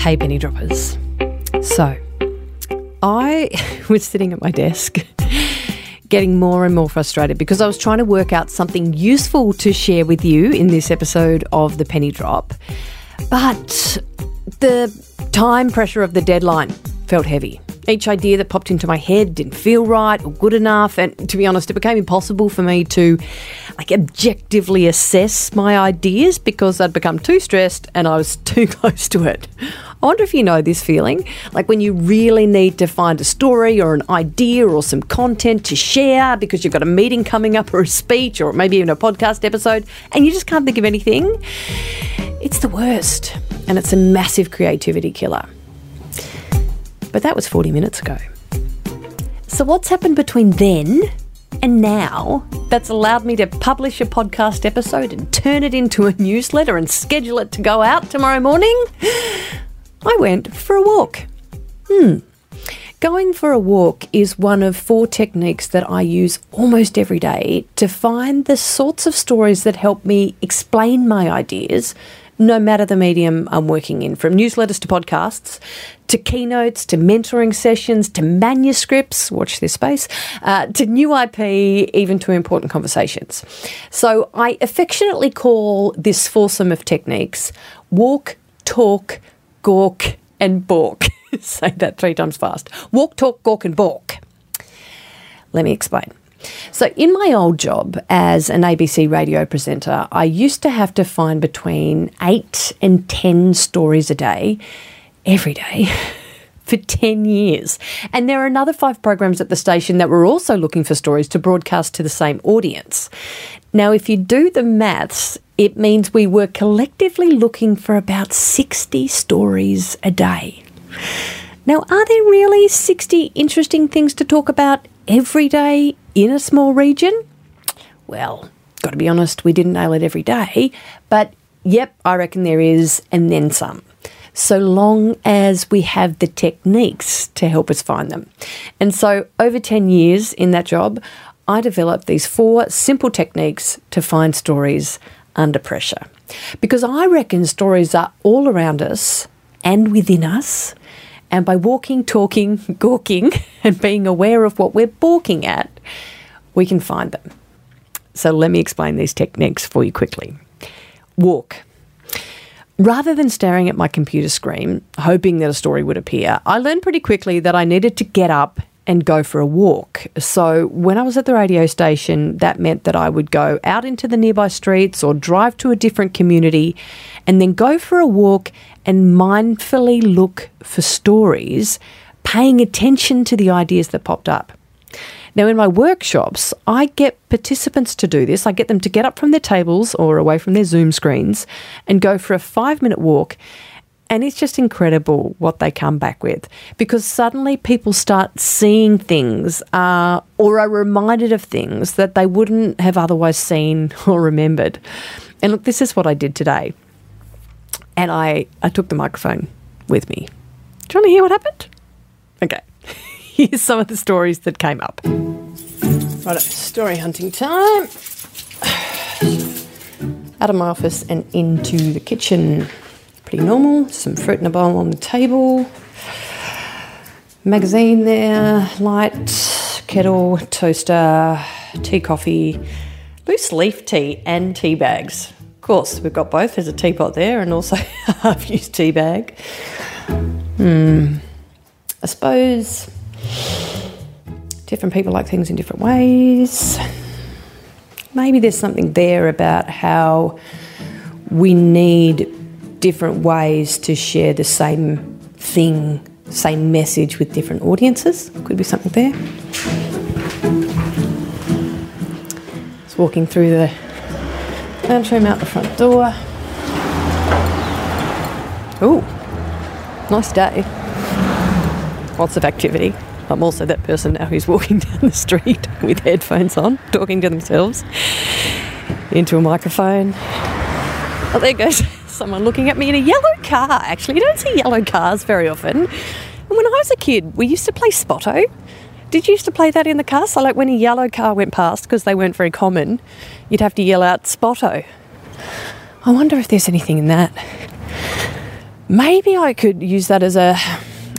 Hey, penny droppers. So, I was sitting at my desk getting more and more frustrated because I was trying to work out something useful to share with you in this episode of The Penny Drop. But the time pressure of the deadline felt heavy. Each idea that popped into my head didn't feel right or good enough, and to be honest, it became impossible for me to like objectively assess my ideas because I'd become too stressed and I was too close to it. I wonder if you know this feeling, like when you really need to find a story or an idea or some content to share because you've got a meeting coming up or a speech or maybe even a podcast episode and you just can't think of anything. It's the worst, and it's a massive creativity killer. But that was 40 minutes ago. So, what's happened between then and now that's allowed me to publish a podcast episode and turn it into a newsletter and schedule it to go out tomorrow morning? I went for a walk. Hmm. Going for a walk is one of four techniques that I use almost every day to find the sorts of stories that help me explain my ideas, no matter the medium I'm working in, from newsletters to podcasts, to keynotes, to mentoring sessions, to manuscripts, watch this space, uh, to new IP, even to important conversations. So I affectionately call this foursome of techniques walk, talk, gawk, and balk. Say that three times fast. Walk, talk, gawk, and balk. Let me explain. So, in my old job as an ABC radio presenter, I used to have to find between eight and 10 stories a day, every day. For 10 years. And there are another five programs at the station that were also looking for stories to broadcast to the same audience. Now, if you do the maths, it means we were collectively looking for about 60 stories a day. Now, are there really 60 interesting things to talk about every day in a small region? Well, got to be honest, we didn't nail it every day, but yep, I reckon there is, and then some. So long as we have the techniques to help us find them. And so, over 10 years in that job, I developed these four simple techniques to find stories under pressure. Because I reckon stories are all around us and within us. And by walking, talking, gawking, and being aware of what we're balking at, we can find them. So let me explain these techniques for you quickly. Walk. Rather than staring at my computer screen, hoping that a story would appear, I learned pretty quickly that I needed to get up and go for a walk. So when I was at the radio station, that meant that I would go out into the nearby streets or drive to a different community and then go for a walk and mindfully look for stories, paying attention to the ideas that popped up. Now, in my workshops, I get participants to do this. I get them to get up from their tables or away from their Zoom screens and go for a five minute walk. And it's just incredible what they come back with because suddenly people start seeing things uh, or are reminded of things that they wouldn't have otherwise seen or remembered. And look, this is what I did today. And I, I took the microphone with me. Do you want to hear what happened? Okay. Here's some of the stories that came up. Right, story hunting time. Out of my office and into the kitchen. Pretty normal. Some fruit in a bowl on the table. Magazine there, light, kettle, toaster, tea, coffee, loose leaf tea, and tea bags. Of course, we've got both. There's a teapot there and also a half used tea bag. Hmm. I suppose different people like things in different ways. Maybe there's something there about how we need different ways to share the same thing, same message with different audiences. Could be something there. Just walking through the lunchroom out the front door. Ooh, nice day. Lots of activity. I'm also that person now who's walking down the street with headphones on, talking to themselves into a microphone. Oh, there goes someone looking at me in a yellow car. Actually, you don't see yellow cars very often. And when I was a kid, we used to play Spotto. Did you used to play that in the car? So, like when a yellow car went past, because they weren't very common, you'd have to yell out Spotto. I wonder if there's anything in that. maybe I could use that as a,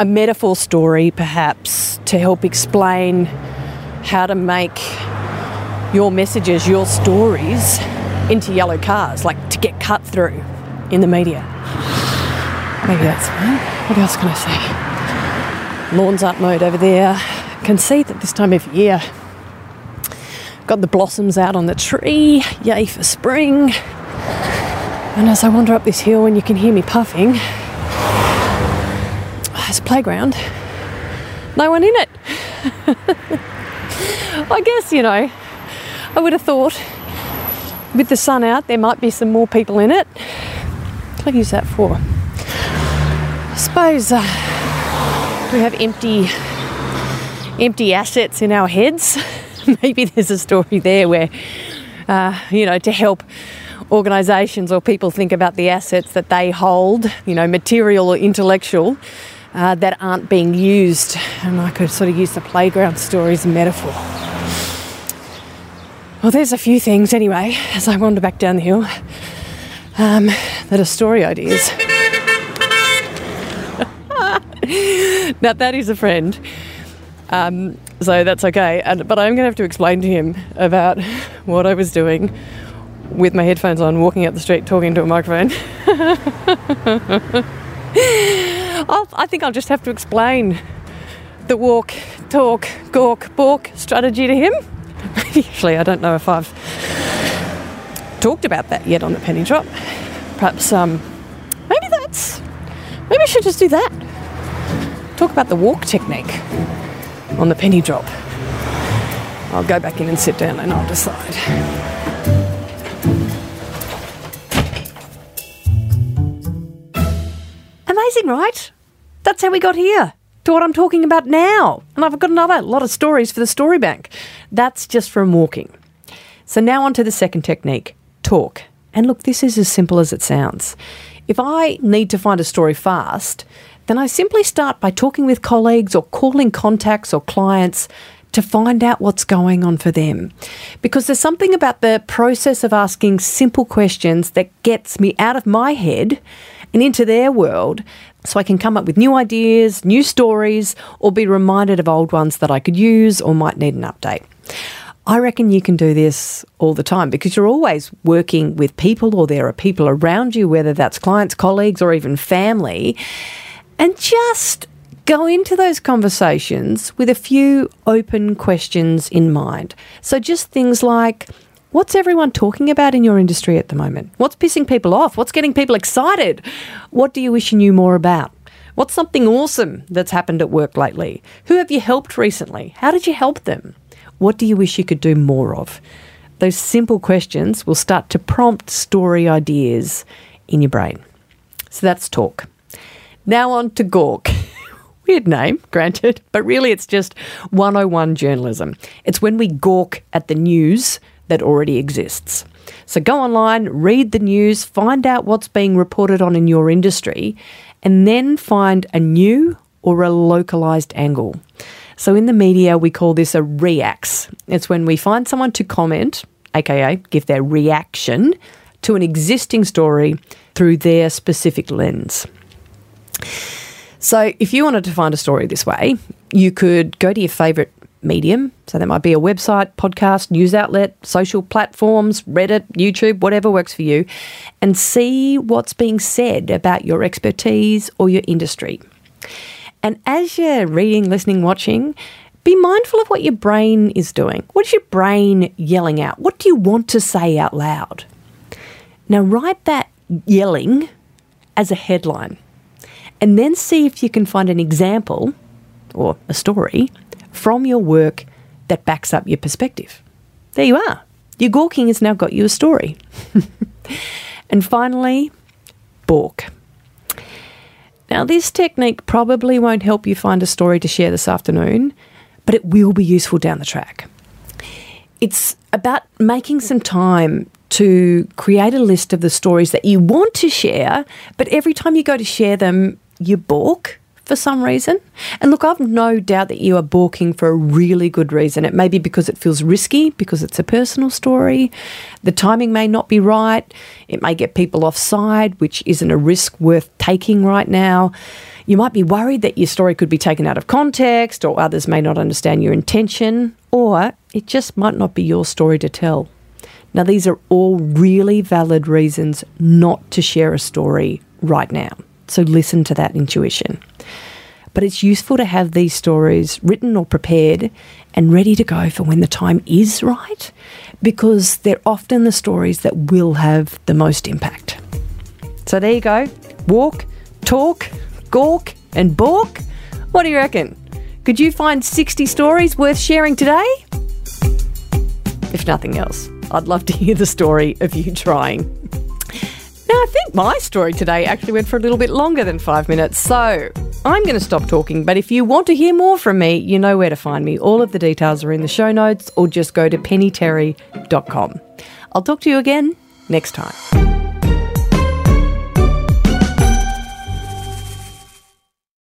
a metaphor story, perhaps, to help explain how to make your messages, your stories into yellow cars, like to get cut through in the media. Maybe that's what else can I say? Lawns art mode over there. Can see that this time of year. Got the blossoms out on the tree. Yay for spring. And as I wander up this hill and you can hear me puffing, there's a playground. No one in it. I guess, you know, I would have thought with the sun out there might be some more people in it. I use that for? I suppose uh, we have empty empty assets in our heads. Maybe there's a story there where uh, you know to help organisations or people think about the assets that they hold, you know, material or intellectual, uh, that aren't being used. And I could sort of use the playground story as a metaphor. Well, there's a few things anyway as I wander back down the hill um, that are story ideas. now, that is a friend. Um, so that's okay. And, but I'm going to have to explain to him about what I was doing with my headphones on, walking up the street, talking to a microphone. i think I'll just have to explain the walk, talk, gawk, balk strategy to him. Actually, I don't know if I've talked about that yet on the penny drop. Perhaps um, maybe that's maybe I should just do that. Talk about the walk technique on the penny drop. I'll go back in and sit down and I'll decide. Amazing, right? That's how we got here to what I'm talking about now. And I've got another lot of stories for the story bank. That's just from walking. So now on to the second technique talk. And look, this is as simple as it sounds. If I need to find a story fast, then I simply start by talking with colleagues or calling contacts or clients to find out what's going on for them. Because there's something about the process of asking simple questions that gets me out of my head and into their world so I can come up with new ideas, new stories, or be reminded of old ones that I could use or might need an update. I reckon you can do this all the time because you're always working with people or there are people around you, whether that's clients, colleagues, or even family. And just go into those conversations with a few open questions in mind. So, just things like, What's everyone talking about in your industry at the moment? What's pissing people off? What's getting people excited? What do you wish you knew more about? What's something awesome that's happened at work lately? Who have you helped recently? How did you help them? What do you wish you could do more of? Those simple questions will start to prompt story ideas in your brain. So that's talk. Now on to Gawk. Weird name, granted, but really it's just 101 journalism. It's when we gawk at the news that already exists. So go online, read the news, find out what's being reported on in your industry, and then find a new or a localized angle. So in the media, we call this a reax. It's when we find someone to comment, aka give their reaction to an existing story through their specific lens. So if you wanted to find a story this way, you could go to your favourite medium. So that might be a website, podcast, news outlet, social platforms, Reddit, YouTube, whatever works for you, and see what's being said about your expertise or your industry. And as you're reading, listening, watching, be mindful of what your brain is doing. What's your brain yelling out? What do you want to say out loud? Now, write that yelling as a headline and then see if you can find an example or a story from your work that backs up your perspective. There you are. Your gawking has now got you a story. and finally, balk. Now, this technique probably won't help you find a story to share this afternoon, but it will be useful down the track. It's about making some time to create a list of the stories that you want to share, but every time you go to share them, you balk for some reason. And look, I've no doubt that you are balking for a really good reason. It may be because it feels risky, because it's a personal story. The timing may not be right. It may get people offside, which isn't a risk worth taking right now. You might be worried that your story could be taken out of context, or others may not understand your intention, or it just might not be your story to tell. Now, these are all really valid reasons not to share a story right now. So listen to that intuition. But it's useful to have these stories written or prepared and ready to go for when the time is right, because they're often the stories that will have the most impact. So there you go. Walk, talk, gawk, and balk. What do you reckon? Could you find 60 stories worth sharing today? If nothing else, I'd love to hear the story of you trying. Now, I think my story today actually went for a little bit longer than five minutes, so I'm going to stop talking. But if you want to hear more from me, you know where to find me. All of the details are in the show notes, or just go to pennyterry.com. I'll talk to you again next time.